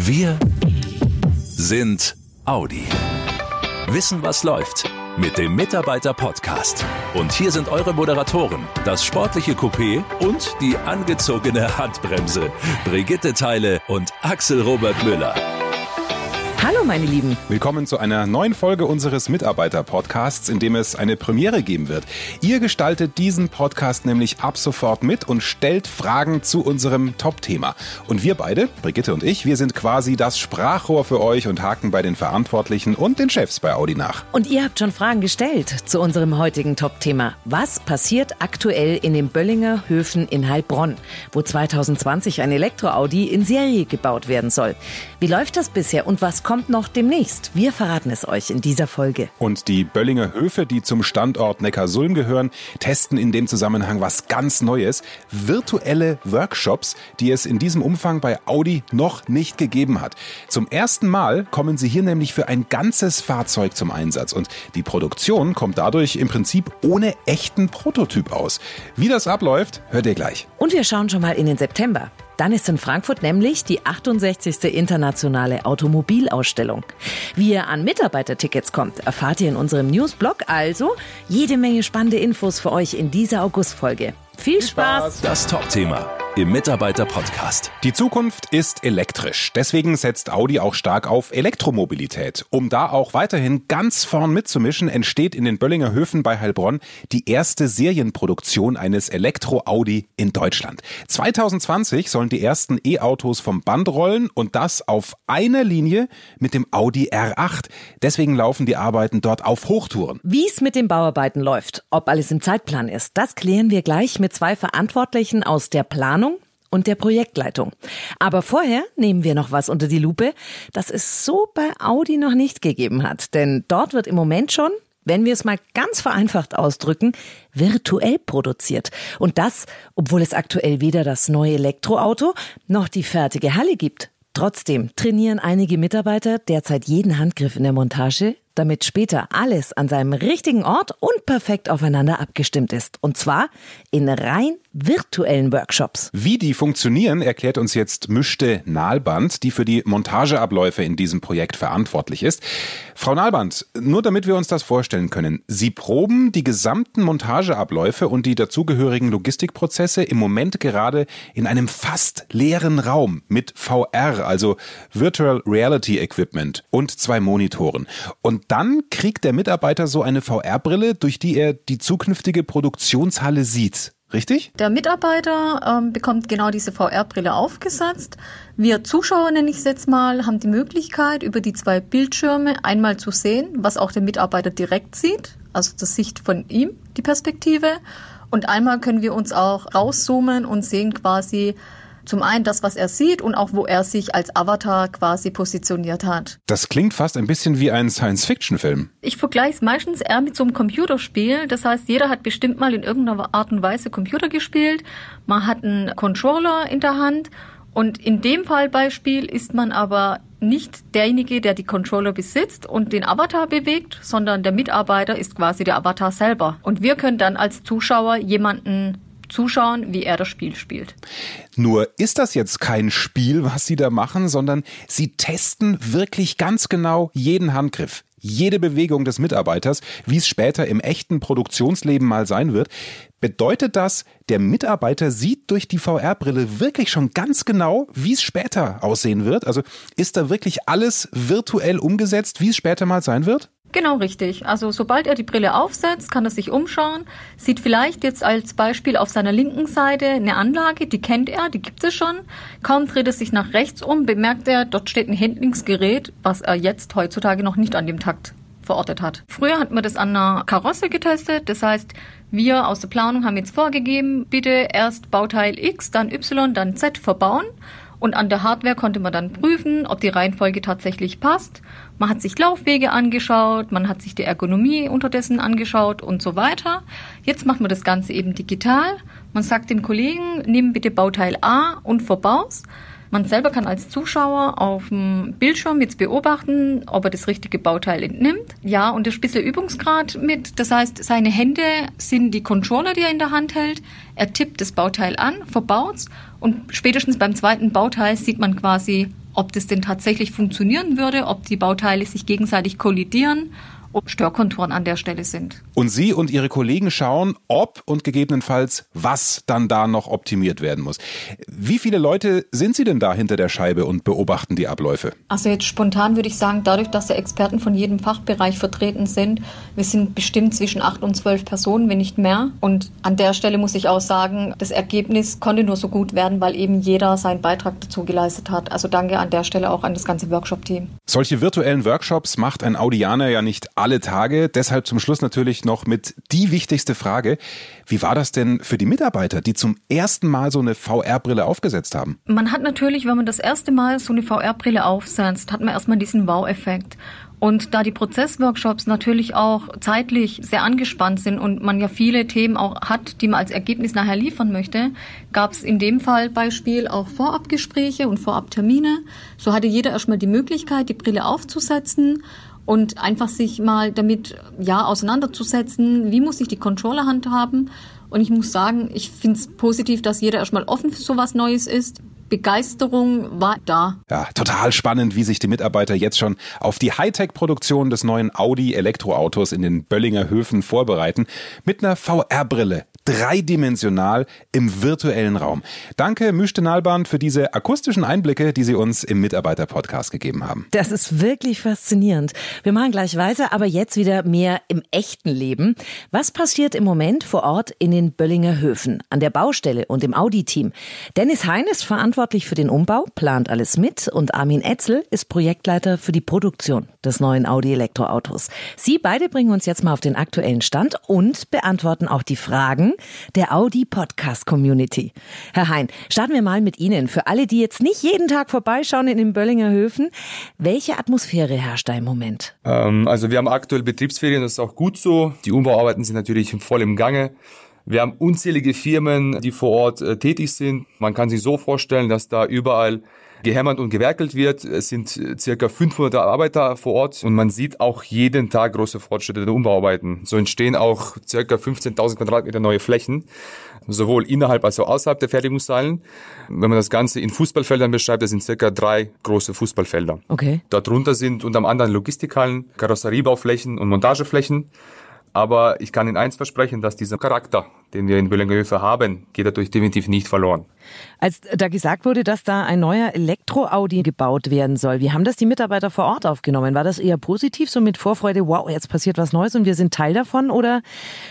Wir sind Audi. Wissen, was läuft mit dem Mitarbeiter-Podcast. Und hier sind eure Moderatoren, das sportliche Coupé und die angezogene Handbremse. Brigitte Teile und Axel Robert Müller. Hallo meine Lieben. Willkommen zu einer neuen Folge unseres Mitarbeiter-Podcasts, in dem es eine Premiere geben wird. Ihr gestaltet diesen Podcast nämlich ab sofort mit und stellt Fragen zu unserem Top-Thema. Und wir beide, Brigitte und ich, wir sind quasi das Sprachrohr für euch und haken bei den Verantwortlichen und den Chefs bei Audi nach. Und ihr habt schon Fragen gestellt zu unserem heutigen Top-Thema. Was passiert aktuell in den Böllinger Höfen in Heilbronn, wo 2020 ein Elektro-Audi in Serie gebaut werden soll? Wie läuft das bisher und was kommt kommt noch demnächst. Wir verraten es euch in dieser Folge. Und die Böllinger Höfe, die zum Standort Neckarsulm gehören, testen in dem Zusammenhang was ganz Neues. Virtuelle Workshops, die es in diesem Umfang bei Audi noch nicht gegeben hat. Zum ersten Mal kommen sie hier nämlich für ein ganzes Fahrzeug zum Einsatz. Und die Produktion kommt dadurch im Prinzip ohne echten Prototyp aus. Wie das abläuft, hört ihr gleich. Und wir schauen schon mal in den September. Dann ist in Frankfurt nämlich die 68. internationale Automobilausstellung. Wie ihr an Mitarbeitertickets kommt, erfahrt ihr in unserem Newsblog. Also jede Menge spannende Infos für euch in dieser Augustfolge. Viel Spaß! Das Top-Thema im Mitarbeiter-Podcast. Die Zukunft ist elektrisch. Deswegen setzt Audi auch stark auf Elektromobilität. Um da auch weiterhin ganz vorn mitzumischen, entsteht in den Böllinger Höfen bei Heilbronn die erste Serienproduktion eines Elektro-Audi in Deutschland. 2020 sollen die ersten E-Autos vom Band rollen und das auf einer Linie mit dem Audi R8. Deswegen laufen die Arbeiten dort auf Hochtouren. Wie es mit den Bauarbeiten läuft, ob alles im Zeitplan ist, das klären wir gleich mit zwei Verantwortlichen aus der Planung und der Projektleitung. Aber vorher nehmen wir noch was unter die Lupe, das es so bei Audi noch nicht gegeben hat. Denn dort wird im Moment schon, wenn wir es mal ganz vereinfacht ausdrücken, virtuell produziert. Und das, obwohl es aktuell weder das neue Elektroauto noch die fertige Halle gibt. Trotzdem trainieren einige Mitarbeiter derzeit jeden Handgriff in der Montage, damit später alles an seinem richtigen Ort und perfekt aufeinander abgestimmt ist. Und zwar in rein virtuellen Workshops. Wie die funktionieren, erklärt uns jetzt Mischte Nahlband, die für die Montageabläufe in diesem Projekt verantwortlich ist. Frau Nahlband, nur damit wir uns das vorstellen können, Sie proben die gesamten Montageabläufe und die dazugehörigen Logistikprozesse im Moment gerade in einem fast leeren Raum mit VR, also Virtual Reality Equipment und zwei Monitoren. Und dann kriegt der Mitarbeiter so eine VR-Brille, durch die er die zukünftige Produktionshalle sieht. Richtig? Der Mitarbeiter ähm, bekommt genau diese VR-Brille aufgesetzt. Wir Zuschauer, nenne ich es jetzt mal, haben die Möglichkeit, über die zwei Bildschirme einmal zu sehen, was auch der Mitarbeiter direkt sieht, also das Sicht von ihm, die Perspektive. Und einmal können wir uns auch rauszoomen und sehen quasi, zum einen das, was er sieht und auch wo er sich als Avatar quasi positioniert hat. Das klingt fast ein bisschen wie ein Science-Fiction-Film. Ich vergleiche es meistens eher mit so einem Computerspiel. Das heißt, jeder hat bestimmt mal in irgendeiner Art und Weise Computer gespielt. Man hat einen Controller in der Hand und in dem Fallbeispiel ist man aber nicht derjenige, der die Controller besitzt und den Avatar bewegt, sondern der Mitarbeiter ist quasi der Avatar selber. Und wir können dann als Zuschauer jemanden zuschauen, wie er das Spiel spielt. Nur ist das jetzt kein Spiel, was Sie da machen, sondern Sie testen wirklich ganz genau jeden Handgriff, jede Bewegung des Mitarbeiters, wie es später im echten Produktionsleben mal sein wird. Bedeutet das, der Mitarbeiter sieht durch die VR-Brille wirklich schon ganz genau, wie es später aussehen wird? Also ist da wirklich alles virtuell umgesetzt, wie es später mal sein wird? Genau richtig. Also sobald er die Brille aufsetzt, kann er sich umschauen, sieht vielleicht jetzt als Beispiel auf seiner linken Seite eine Anlage, die kennt er, die gibt es schon. Kaum dreht er sich nach rechts um, bemerkt er, dort steht ein Handlingsgerät, was er jetzt heutzutage noch nicht an dem Takt verortet hat. Früher hat man das an einer Karosse getestet, das heißt, wir aus der Planung haben jetzt vorgegeben, bitte erst Bauteil X, dann Y, dann Z verbauen und an der Hardware konnte man dann prüfen, ob die Reihenfolge tatsächlich passt. Man hat sich Laufwege angeschaut, man hat sich die Ergonomie unterdessen angeschaut und so weiter. Jetzt macht man das Ganze eben digital. Man sagt dem Kollegen, nimm bitte Bauteil A und verbaus. Man selber kann als Zuschauer auf dem Bildschirm jetzt beobachten, ob er das richtige Bauteil entnimmt. Ja, und ein bisschen Übungsgrad mit. Das heißt, seine Hände sind die Controller, die er in der Hand hält. Er tippt das Bauteil an, verbaut's und spätestens beim zweiten Bauteil sieht man quasi, ob das denn tatsächlich funktionieren würde, ob die Bauteile sich gegenseitig kollidieren ob Störkonturen an der Stelle sind. Und Sie und Ihre Kollegen schauen, ob und gegebenenfalls was dann da noch optimiert werden muss. Wie viele Leute sind Sie denn da hinter der Scheibe und beobachten die Abläufe? Also jetzt spontan würde ich sagen, dadurch, dass da Experten von jedem Fachbereich vertreten sind, wir sind bestimmt zwischen acht und zwölf Personen, wenn nicht mehr. Und an der Stelle muss ich auch sagen, das Ergebnis konnte nur so gut werden, weil eben jeder seinen Beitrag dazu geleistet hat. Also danke an der Stelle auch an das ganze Workshop-Team. Solche virtuellen Workshops macht ein Audianer ja nicht alle Tage. Deshalb zum Schluss natürlich noch mit die wichtigste Frage. Wie war das denn für die Mitarbeiter, die zum ersten Mal so eine VR-Brille aufgesetzt haben? Man hat natürlich, wenn man das erste Mal so eine VR-Brille aufsetzt, hat man erstmal diesen Wow-Effekt. Und da die Prozessworkshops natürlich auch zeitlich sehr angespannt sind und man ja viele Themen auch hat, die man als Ergebnis nachher liefern möchte, gab es in dem Fall Beispiel auch Vorabgespräche und Vorabtermine. So hatte jeder erstmal die Möglichkeit, die Brille aufzusetzen und einfach sich mal damit ja auseinanderzusetzen, wie muss ich die Controller handhaben. Und ich muss sagen, ich finde es positiv, dass jeder erstmal offen für sowas Neues ist. Begeisterung war da. Ja, total spannend, wie sich die Mitarbeiter jetzt schon auf die Hightech-Produktion des neuen Audi Elektroautos in den Böllinger Höfen vorbereiten. Mit einer VR-Brille dreidimensional im virtuellen Raum. Danke, Müschte Nalband, für diese akustischen Einblicke, die Sie uns im Mitarbeiter-Podcast gegeben haben. Das ist wirklich faszinierend. Wir machen gleich weiter, aber jetzt wieder mehr im echten Leben. Was passiert im Moment vor Ort in den Böllinger Höfen, an der Baustelle und im Audi-Team? Dennis Hein ist verantwortlich für den Umbau, plant alles mit und Armin Etzel ist Projektleiter für die Produktion des neuen Audi Elektroautos. Sie beide bringen uns jetzt mal auf den aktuellen Stand und beantworten auch die Fragen, der Audi Podcast Community. Herr Hein, starten wir mal mit Ihnen. Für alle, die jetzt nicht jeden Tag vorbeischauen in den Böllinger Höfen, welche Atmosphäre herrscht da im Moment? Ähm, also wir haben aktuell Betriebsferien, das ist auch gut so. Die Umbauarbeiten sind natürlich voll im Gange. Wir haben unzählige Firmen, die vor Ort äh, tätig sind. Man kann sich so vorstellen, dass da überall gehämmert und gewerkelt wird. Es sind äh, circa 500 Arbeiter vor Ort und man sieht auch jeden Tag große Fortschritte der Umbauarbeiten. So entstehen auch circa 15.000 Quadratmeter neue Flächen, sowohl innerhalb als auch außerhalb der Fertigungshallen. Wenn man das Ganze in Fußballfeldern beschreibt, das sind circa drei große Fußballfelder. Okay. Darunter sind unter anderem Logistikhallen, Karosseriebauflächen und Montageflächen. Aber ich kann Ihnen eins versprechen, dass dieser Charakter, den wir in Böllingerhöfe haben, geht dadurch definitiv nicht verloren. Als da gesagt wurde, dass da ein neuer Elektro-Audi gebaut werden soll, wie haben das die Mitarbeiter vor Ort aufgenommen? War das eher positiv, so mit Vorfreude, wow, jetzt passiert was Neues und wir sind Teil davon? Oder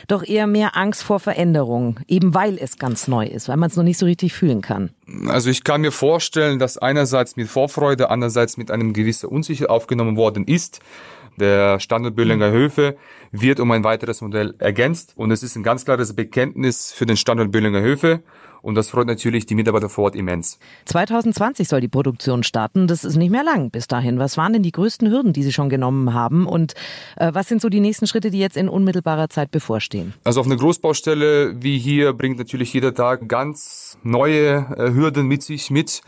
doch eher mehr Angst vor Veränderung, eben weil es ganz neu ist, weil man es noch nicht so richtig fühlen kann? Also ich kann mir vorstellen, dass einerseits mit Vorfreude, andererseits mit einem gewissen Unsicher aufgenommen worden ist. Der Standort Böllinger Höfe wird um ein weiteres Modell ergänzt und es ist ein ganz klares Bekenntnis für den Standort Böllinger Höfe und das freut natürlich die Mitarbeiter vor Ort immens. 2020 soll die Produktion starten. Das ist nicht mehr lang bis dahin. Was waren denn die größten Hürden, die Sie schon genommen haben? Und äh, was sind so die nächsten Schritte, die jetzt in unmittelbarer Zeit bevorstehen? Also auf einer Großbaustelle wie hier bringt natürlich jeder Tag ganz neue äh, Hürden mit sich mit.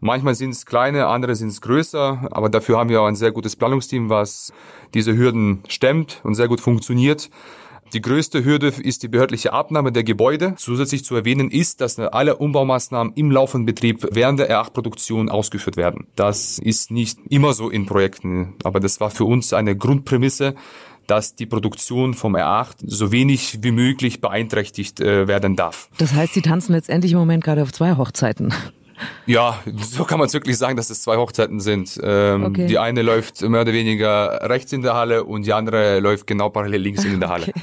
Manchmal sind es kleine, andere sind es größer, aber dafür haben wir auch ein sehr gutes Planungsteam, was diese Hürden stemmt und sehr gut funktioniert. Die größte Hürde ist die behördliche Abnahme der Gebäude. Zusätzlich zu erwähnen ist, dass alle Umbaumaßnahmen im laufenden Betrieb während der R8-Produktion ausgeführt werden. Das ist nicht immer so in Projekten, aber das war für uns eine Grundprämisse, dass die Produktion vom R8 so wenig wie möglich beeinträchtigt äh, werden darf. Das heißt, Sie tanzen letztendlich im Moment gerade auf zwei Hochzeiten. Ja, so kann man es wirklich sagen, dass es zwei Hochzeiten sind. Ähm, okay. Die eine läuft mehr oder weniger rechts in der Halle und die andere läuft genau parallel links in der Halle. Okay.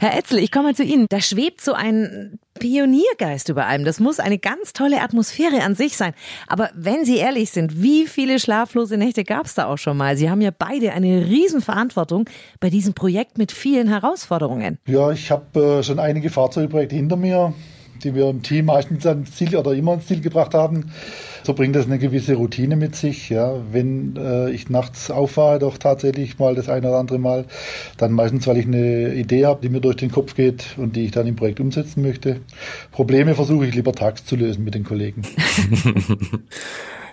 Herr Etzel, ich komme mal zu Ihnen. Da schwebt so ein Pioniergeist über allem. Das muss eine ganz tolle Atmosphäre an sich sein. Aber wenn Sie ehrlich sind, wie viele schlaflose Nächte gab es da auch schon mal? Sie haben ja beide eine Riesenverantwortung bei diesem Projekt mit vielen Herausforderungen. Ja, ich habe äh, schon einige Fahrzeugprojekte hinter mir die wir im Team meistens ans Ziel oder immer ans Ziel gebracht haben. So bringt das eine gewisse Routine mit sich. Ja, wenn äh, ich nachts auffahre, doch tatsächlich mal das eine oder andere Mal, dann meistens, weil ich eine Idee habe, die mir durch den Kopf geht und die ich dann im Projekt umsetzen möchte. Probleme versuche ich lieber tags zu lösen mit den Kollegen.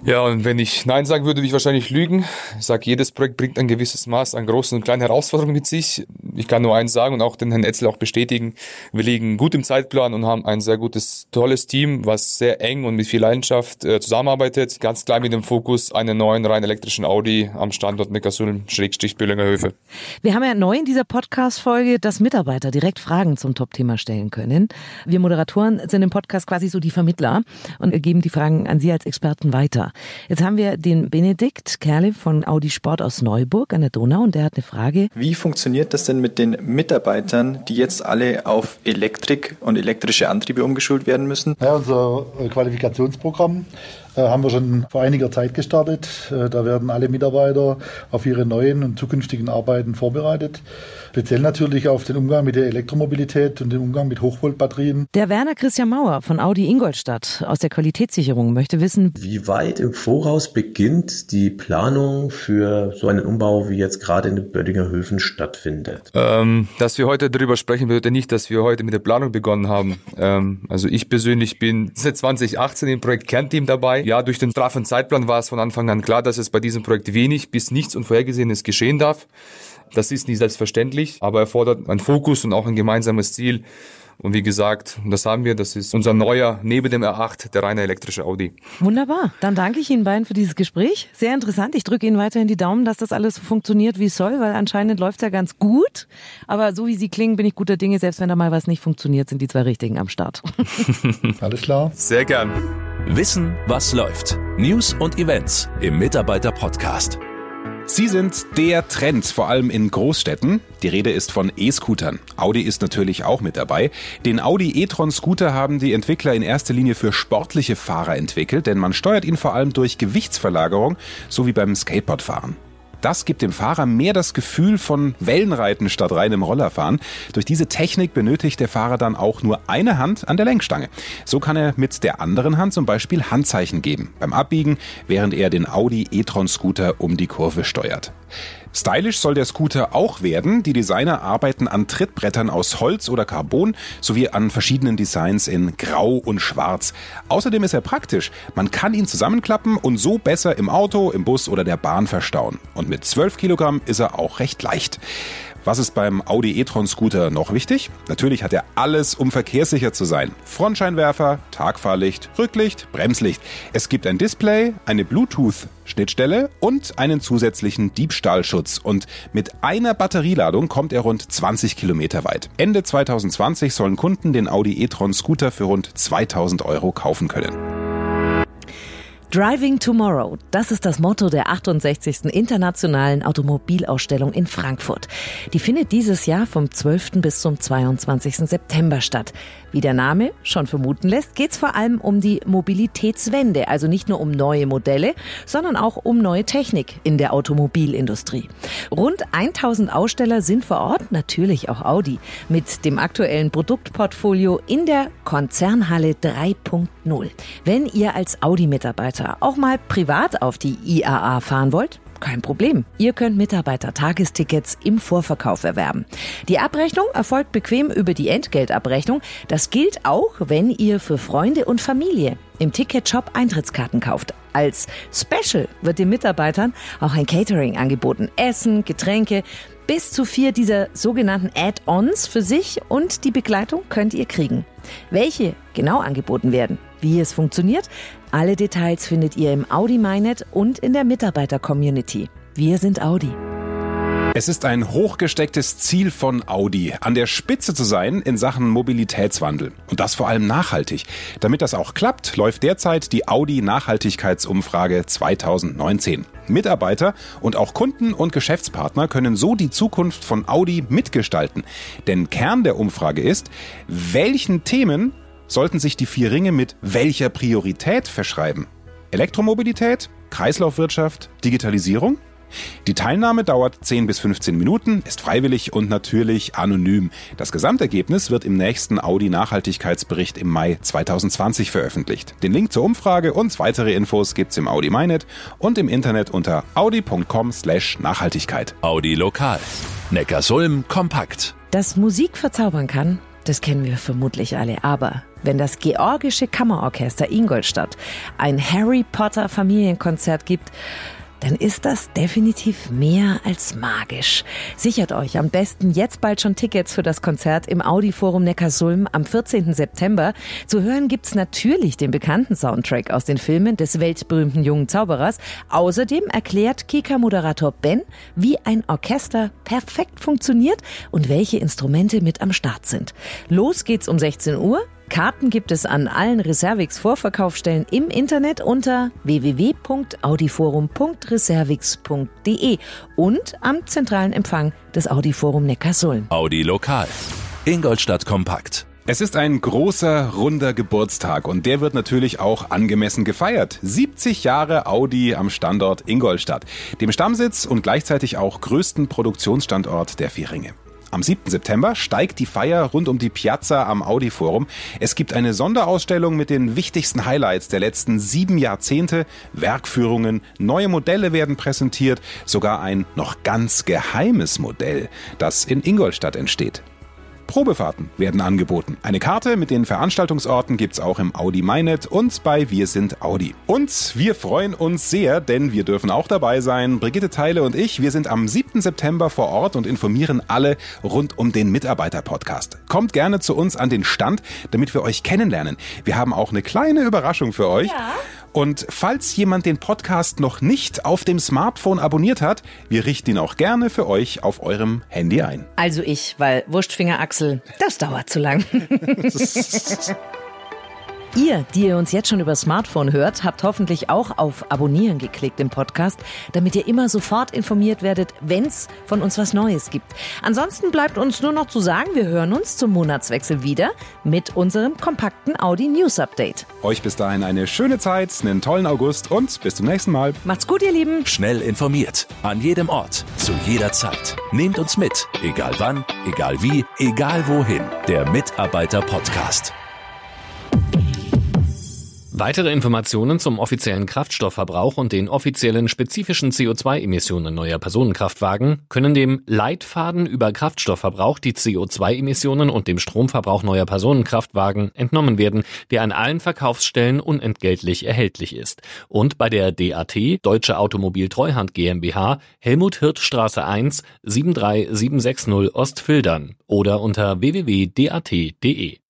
Ja, und wenn ich Nein sagen würde, würde ich wahrscheinlich lügen. Ich sage, jedes Projekt bringt ein gewisses Maß an großen und kleinen Herausforderungen mit sich. Ich kann nur eins sagen und auch den Herrn Etzel auch bestätigen. Wir liegen gut im Zeitplan und haben ein sehr gutes, tolles Team, was sehr eng und mit viel Leidenschaft äh, zusammenarbeitet. Ganz klar mit dem Fokus, einen neuen rein elektrischen Audi am Standort Neckarsulm, Schrägstrich Böllinger Höfe. Wir haben ja neu in dieser Podcast-Folge, dass Mitarbeiter direkt Fragen zum Top-Thema stellen können. Wir Moderatoren sind im Podcast quasi so die Vermittler und geben die Fragen an Sie als Experten weiter. Jetzt haben wir den Benedikt Kerle von Audi Sport aus Neuburg an der Donau und der hat eine Frage. Wie funktioniert das denn mit den Mitarbeitern, die jetzt alle auf Elektrik und elektrische Antriebe umgeschult werden müssen? Ja, unser Qualifikationsprogramm äh, haben wir schon vor einiger Zeit gestartet. Äh, da werden alle Mitarbeiter auf ihre neuen und zukünftigen Arbeiten vorbereitet. Speziell natürlich auf den Umgang mit der Elektromobilität und den Umgang mit Hochvoltbatterien. Der Werner Christian Mauer von Audi Ingolstadt aus der Qualitätssicherung möchte wissen, wie weit im Voraus beginnt die Planung für so einen Umbau, wie jetzt gerade in den Böttinger Höfen stattfindet? Ähm, dass wir heute darüber sprechen, bedeutet nicht, dass wir heute mit der Planung begonnen haben. Ähm, also ich persönlich bin seit 2018 im Projekt Kernteam dabei. Ja, durch den straffen Zeitplan war es von Anfang an klar, dass es bei diesem Projekt wenig bis nichts Unvorhergesehenes geschehen darf. Das ist nicht selbstverständlich, aber erfordert einen Fokus und auch ein gemeinsames Ziel. Und wie gesagt, das haben wir, das ist unser neuer, neben dem R8, der reine elektrische Audi. Wunderbar. Dann danke ich Ihnen beiden für dieses Gespräch. Sehr interessant. Ich drücke Ihnen weiterhin die Daumen, dass das alles so funktioniert, wie es soll, weil anscheinend läuft es ja ganz gut. Aber so wie Sie klingen, bin ich guter Dinge. Selbst wenn da mal was nicht funktioniert, sind die zwei Richtigen am Start. Alles klar. Sehr gern. Wissen, was läuft. News und Events im Mitarbeiter-Podcast. Sie sind der Trend, vor allem in Großstädten. Die Rede ist von E-Scootern. Audi ist natürlich auch mit dabei. Den Audi e-tron Scooter haben die Entwickler in erster Linie für sportliche Fahrer entwickelt, denn man steuert ihn vor allem durch Gewichtsverlagerung, so wie beim Skateboardfahren. Das gibt dem Fahrer mehr das Gefühl von Wellenreiten statt reinem Rollerfahren. Durch diese Technik benötigt der Fahrer dann auch nur eine Hand an der Lenkstange. So kann er mit der anderen Hand zum Beispiel Handzeichen geben beim Abbiegen, während er den Audi e-tron Scooter um die Kurve steuert. Stylisch soll der Scooter auch werden. Die Designer arbeiten an Trittbrettern aus Holz oder Carbon sowie an verschiedenen Designs in Grau und Schwarz. Außerdem ist er praktisch. Man kann ihn zusammenklappen und so besser im Auto, im Bus oder der Bahn verstauen. Und mit 12 Kilogramm ist er auch recht leicht. Was ist beim Audi e-tron Scooter noch wichtig? Natürlich hat er alles, um verkehrssicher zu sein. Frontscheinwerfer, Tagfahrlicht, Rücklicht, Bremslicht. Es gibt ein Display, eine Bluetooth-Schnittstelle und einen zusätzlichen Diebstahlschutz. Und mit einer Batterieladung kommt er rund 20 Kilometer weit. Ende 2020 sollen Kunden den Audi e-tron Scooter für rund 2000 Euro kaufen können. Driving Tomorrow, das ist das Motto der 68. Internationalen Automobilausstellung in Frankfurt. Die findet dieses Jahr vom 12. bis zum 22. September statt. Wie der Name schon vermuten lässt, geht es vor allem um die Mobilitätswende, also nicht nur um neue Modelle, sondern auch um neue Technik in der Automobilindustrie. Rund 1000 Aussteller sind vor Ort, natürlich auch Audi, mit dem aktuellen Produktportfolio in der Konzernhalle 3.0. Wenn ihr als Audi-Mitarbeiter auch mal privat auf die IAA fahren wollt, kein Problem. Ihr könnt Mitarbeiter-Tagestickets im Vorverkauf erwerben. Die Abrechnung erfolgt bequem über die Entgeltabrechnung. Das gilt auch, wenn ihr für Freunde und Familie im Ticketshop Eintrittskarten kauft. Als Special wird den Mitarbeitern auch ein Catering angeboten. Essen, Getränke, bis zu vier dieser sogenannten Add-ons für sich und die Begleitung könnt ihr kriegen. Welche genau angeboten werden, wie es funktioniert, alle Details findet ihr im Audi MyNet und in der Mitarbeiter-Community. Wir sind Audi. Es ist ein hochgestecktes Ziel von Audi, an der Spitze zu sein in Sachen Mobilitätswandel. Und das vor allem nachhaltig. Damit das auch klappt, läuft derzeit die Audi Nachhaltigkeitsumfrage 2019. Mitarbeiter und auch Kunden und Geschäftspartner können so die Zukunft von Audi mitgestalten. Denn Kern der Umfrage ist, welchen Themen sollten sich die vier Ringe mit welcher Priorität verschreiben? Elektromobilität, Kreislaufwirtschaft, Digitalisierung? Die Teilnahme dauert 10 bis 15 Minuten, ist freiwillig und natürlich anonym. Das Gesamtergebnis wird im nächsten Audi Nachhaltigkeitsbericht im Mai 2020 veröffentlicht. Den Link zur Umfrage und weitere Infos gibt's im Audi MyNet und im Internet unter audi.com/nachhaltigkeit. Audi Lokal. Neckarsulm kompakt. Dass Musik verzaubern kann, das kennen wir vermutlich alle. Aber Wenn das Georgische Kammerorchester Ingolstadt ein Harry Potter Familienkonzert gibt, dann ist das definitiv mehr als magisch. Sichert euch am besten jetzt bald schon Tickets für das Konzert im Audi-Forum Neckarsulm am 14. September. Zu hören gibt's natürlich den bekannten Soundtrack aus den Filmen des weltberühmten jungen Zauberers. Außerdem erklärt Kika-Moderator Ben, wie ein Orchester perfekt funktioniert und welche Instrumente mit am Start sind. Los geht's um 16 Uhr. Karten gibt es an allen Reservix Vorverkaufsstellen im Internet unter www.audiforum.reservix.de und am zentralen Empfang des Audiforum Neckarsulm. Audi Lokal. Ingolstadt Kompakt. Es ist ein großer, runder Geburtstag und der wird natürlich auch angemessen gefeiert. 70 Jahre Audi am Standort Ingolstadt, dem Stammsitz und gleichzeitig auch größten Produktionsstandort der Vierringe. Am 7. September steigt die Feier rund um die Piazza am Audi Forum. Es gibt eine Sonderausstellung mit den wichtigsten Highlights der letzten sieben Jahrzehnte, Werkführungen, neue Modelle werden präsentiert, sogar ein noch ganz geheimes Modell, das in Ingolstadt entsteht. Probefahrten werden angeboten. Eine Karte mit den Veranstaltungsorten gibt's auch im Audi MyNet und bei Wir sind Audi. Und wir freuen uns sehr, denn wir dürfen auch dabei sein. Brigitte Teile und ich, wir sind am 7. September vor Ort und informieren alle rund um den Mitarbeiter-Podcast. Kommt gerne zu uns an den Stand, damit wir euch kennenlernen. Wir haben auch eine kleine Überraschung für euch. Ja. Und falls jemand den Podcast noch nicht auf dem Smartphone abonniert hat, wir richten ihn auch gerne für euch auf eurem Handy ein. Also ich, weil Wurstfinger-Axel, das dauert zu lang. Ihr, die ihr uns jetzt schon über Smartphone hört, habt hoffentlich auch auf Abonnieren geklickt im Podcast, damit ihr immer sofort informiert werdet, wenn's von uns was Neues gibt. Ansonsten bleibt uns nur noch zu sagen, wir hören uns zum Monatswechsel wieder mit unserem kompakten Audi News Update. Euch bis dahin eine schöne Zeit, einen tollen August und bis zum nächsten Mal. Macht's gut, ihr Lieben. Schnell informiert. An jedem Ort. Zu jeder Zeit. Nehmt uns mit. Egal wann, egal wie, egal wohin. Der Mitarbeiter-Podcast. Weitere Informationen zum offiziellen Kraftstoffverbrauch und den offiziellen spezifischen CO2-Emissionen neuer Personenkraftwagen können dem Leitfaden über Kraftstoffverbrauch, die CO2-Emissionen und dem Stromverbrauch neuer Personenkraftwagen entnommen werden, der an allen Verkaufsstellen unentgeltlich erhältlich ist. Und bei der DAT, Deutsche Automobil Treuhand GmbH, Helmut Hirt Straße 1, 73760 Ostfildern oder unter www.dat.de.